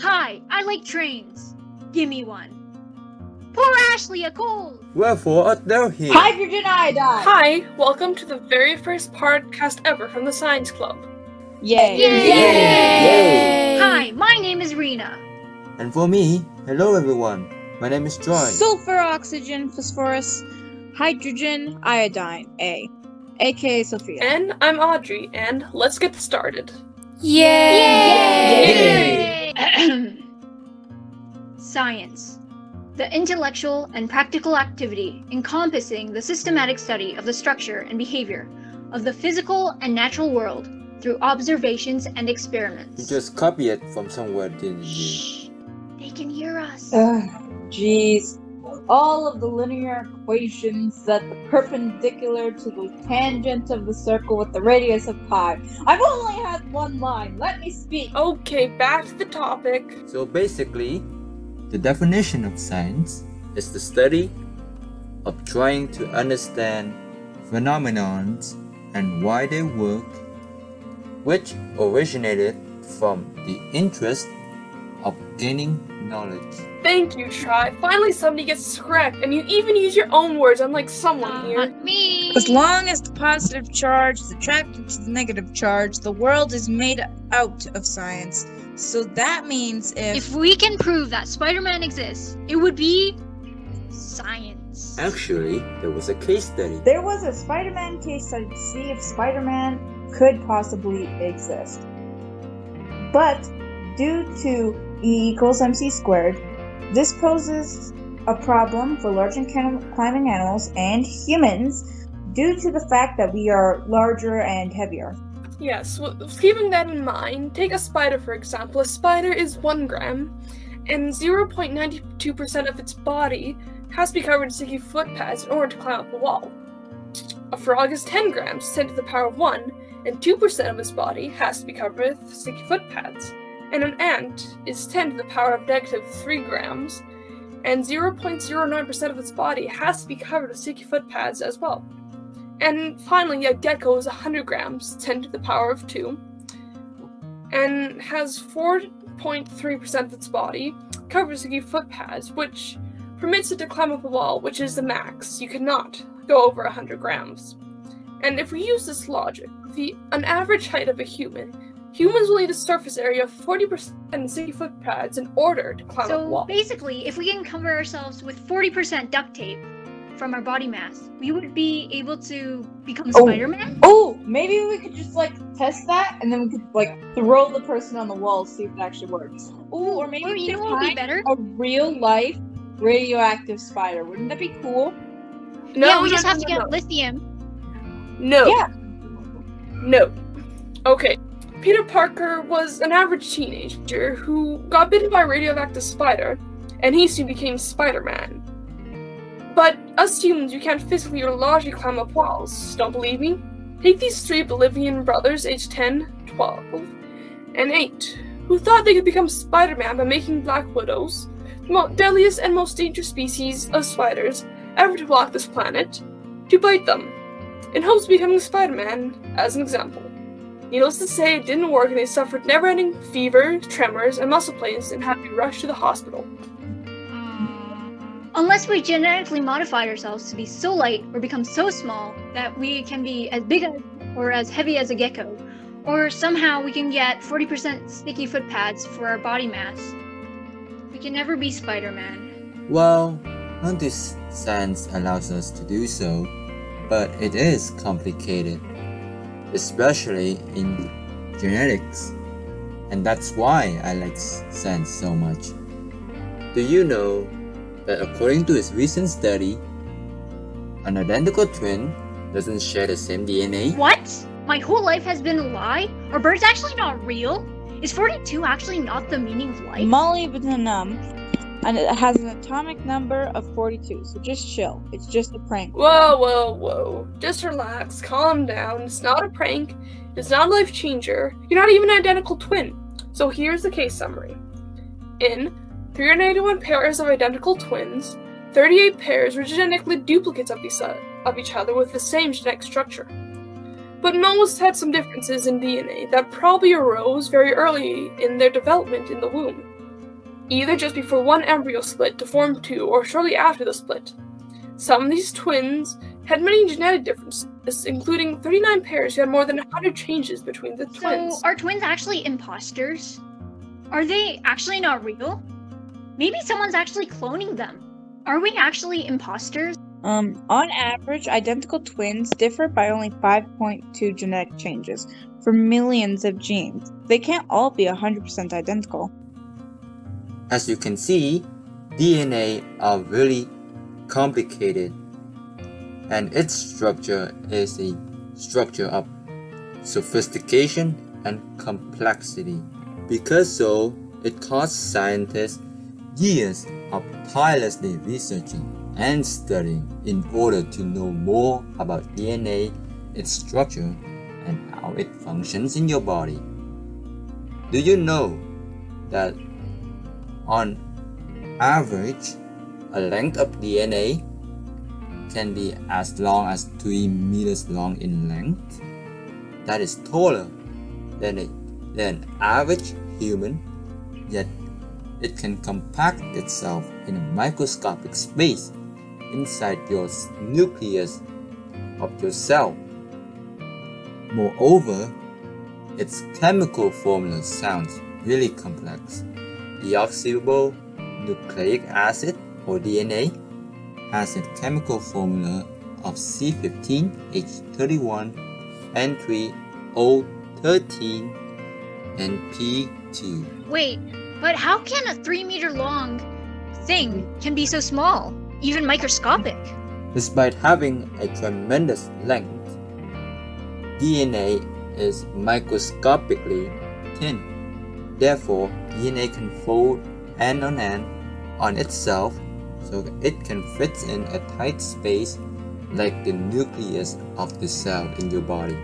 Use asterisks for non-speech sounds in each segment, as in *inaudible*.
Hi, I like trains. Give me one. Pour Ashley a cold. Wherefore art thou here? Hydrogen iodide. Hi, welcome to the very first podcast ever from the Science Club. Yay. Yay. Yay. Hi, my name is Rena. And for me, hello everyone. My name is Joy. Sulfur, oxygen, phosphorus, hydrogen, iodine, A. AKA Sophia. And I'm Audrey, and let's get started. Yay! Yay! *clears throat* Science. The intellectual and practical activity encompassing the systematic study of the structure and behavior of the physical and natural world through observations and experiments. You experiments. just copy it from somewhere, didn't you? Shh. They can hear us. Ugh, jeez. All of the linear equations that the perpendicular to the tangent of the circle with the radius of pi. I've only had one line. Let me speak. Okay, back to the topic. So basically, the definition of science is the study of trying to understand phenomenons and why they work, which originated from the interest of gaining knowledge. Thank you, Try. Finally, somebody gets this correct, and you even use your own words, unlike someone uh, here. Not me. As long as the positive charge is attracted to the negative charge, the world is made out of science. So that means if, If we can prove that Spider-Man exists, it would be science. Actually, there was a case study. There was a Spider Man case study to see if Spider Man could possibly exist. But due to E equals MC squared, this poses a problem for large and climbing animals and humans due to the fact that we are larger and heavier. Yes, well, keeping that in mind, take a spider for example. A spider is 1 gram, and 0.92% of its body has to be covered in sticky foot pads in order to climb up a wall. A frog is 10 grams, 10 to the power of 1, and 2% of its body has to be covered with sticky foot pads. And an ant is 10 to the power of negative 3 grams, and 0.09% of its body has to be covered with sticky foot pads as well. And finally, a gecko is 100 grams, 10 to the power of 2, and has 4.3% of its body covered with sticky foot pads, which permits it to climb up a wall, which is the max. You cannot go over 100 grams. And if we use this logic, the an average height of a human, humans will need a surface area of 40% in sticky foot pads in order to climb up a So basically, if we can cover ourselves with 40% duct tape from our body mass, we would be able to become Oh. Spider-Man? Oh, maybe we could just like test that and then we could like throw the person on the wall see if it actually works. Ooh, or maybe Or we you could know what would be find better? a real life radioactive spider. Wouldn't that be cool? No, yeah, we no, just no, have to no, get lithium. No. Yeah. No. Okay. Peter Parker was an average teenager who got bitten by a radioactive spider, and he soon became Spider Man. But us humans, we can't physically or logically climb up walls. Don't believe me? Take these three Bolivian brothers, aged 10, 12, and 8, who thought they could become Spider Man by making Black Widows, the most deadliest and most dangerous species of spiders ever to walk this planet, to bite them in hopes of becoming Spider Man, as an example. Needless to say, it didn't work and they suffered never ending fever, tremors, and muscle pains and had to be rushed to the hospital. Mm. Unless we genetically modified ourselves to be so light or become so small that we can be as big as or as heavy as a gecko, or somehow we can get 40% sticky foot pads for our body mass, we can never be Spider-Man. Well, none this science allows us to do so, but it is complicated, especially in genetics. And that's why I like science so much. Do you know that according to his recent study, an identical twin doesn't share the same DNA? What? My whole life has been a lie? Are birds actually not real? Is 42 actually not the meaning of life? molybdenum, and it has an atomic number of 42. So just chill. It's just a prank. Whoa, whoa, whoa. Just relax, calm down. It's not a prank, it's not a life changer. You're not even an identical twin. So here's the case summary. In 381 pairs of identical twins, 38 pairs were genetically duplicates of each, of each other with the same genetic structure. But most had some differences in DNA that probably arose very early in their development in the womb. Either just before one embryo split to form two or shortly after the split. Some of these twins had many genetic differences, including 39 pairs who had more than 100 changes between the twins. So, are twins actually imposters? Are they actually not real? Maybe someone's actually cloning them. Are we actually imposters? Um, on average, identical twins differ by only 5.2 genetic changes for millions of genes. They can't all be 100% identical. As you can see, DNA are really complicated and its structure is a structure of sophistication and complexity. Because so, it costs scientists years of tirelessly researching and studying in order to know more about DNA, its structure, and how it functions in your body. Do you know that on average, a length of DNA can be as long as 3 meters long in length? That is taller than, a, than an average human, yet it can compact itself in a microscopic space inside your nucleus of your cell. Moreover, its chemical formula sounds really complex. Deoxyribonucleic nucleic acid or DNA has a chemical formula of C15H31N3O13 and P2. Wait, but how can a three meter long thing can be so small, even microscopic? Despite having a tremendous length, DNA is microscopically thin. Therefore, DNA can fold end on end on itself so it can fit in a tight space like the nucleus of the cell in your body.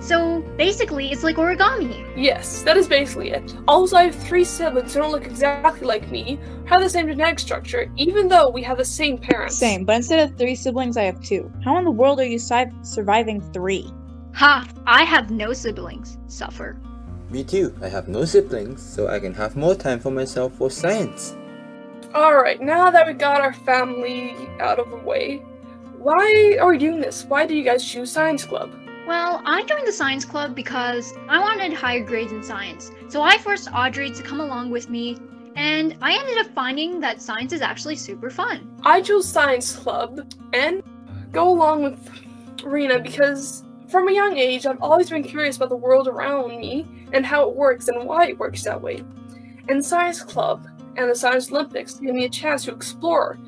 So basically, it's like origami. Yes, that is basically it. Also, I have three siblings who don't look exactly like me, have the same genetic structure, even though we have the same parents. Same, but instead of three siblings, I have two. How in the world are you si- surviving three? Ha! I have no siblings. Suffer. Me too. I have no siblings, so I can have more time for myself for science. Alright, now that we got our family out of the way, why are we doing this? Why did you guys choose Science Club? Well, I joined the science club because I wanted higher grades in science. So I forced Audrey to come along with me, and I ended up finding that science is actually super fun. I chose Science Club and go along with Rena because from a young age I've always been curious about the world around me and how it works and why it works that way. And Science Club and the Science Olympics gave me a chance to explore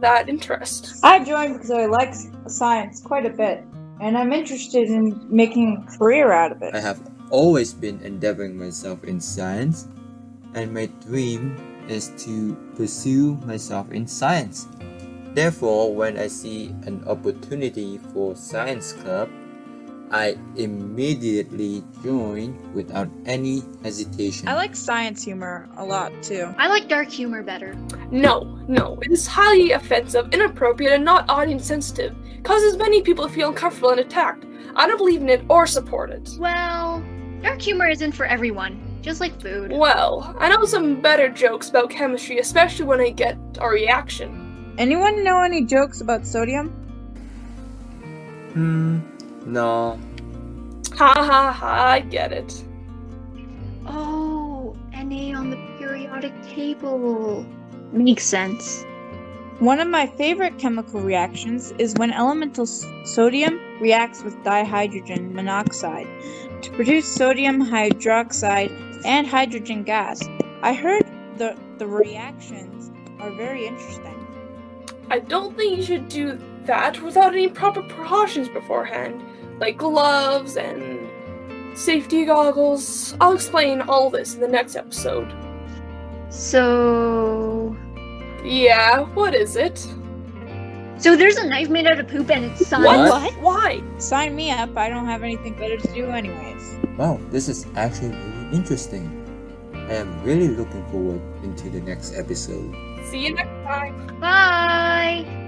that interest. I joined because I like science quite a bit, and I'm interested in making a career out of it. I have always been endeavoring myself in science, and my dream is to pursue myself in science. Therefore, when I see an opportunity for science club, I immediately join without any hesitation. I like science humor a lot too. I like dark humor better. No, no, it is highly offensive, inappropriate, and not audience sensitive. Causes many people to feel uncomfortable and attacked. I don't believe in it or support it. Well, dark humor isn't for everyone, just like food. Well, I know some better jokes about chemistry, especially when I get a reaction. Anyone know any jokes about sodium? Hmm, no. Ha ha ha, I get it. Oh, Na on the periodic table. Makes sense. One of my favorite chemical reactions is when elemental sodium reacts with dihydrogen monoxide to produce sodium hydroxide and hydrogen gas. I heard the, the reactions are very interesting. I don't think you should do that without any proper precautions beforehand, like gloves and safety goggles. I'll explain all this in the next episode. So. Yeah, what is it? So there's a knife made out of poop and it's science. What? Why? Sign me up, I don't have anything better to do anyways. Wow, this is actually really interesting. I am really looking forward into the next episode. See you next time. Bye!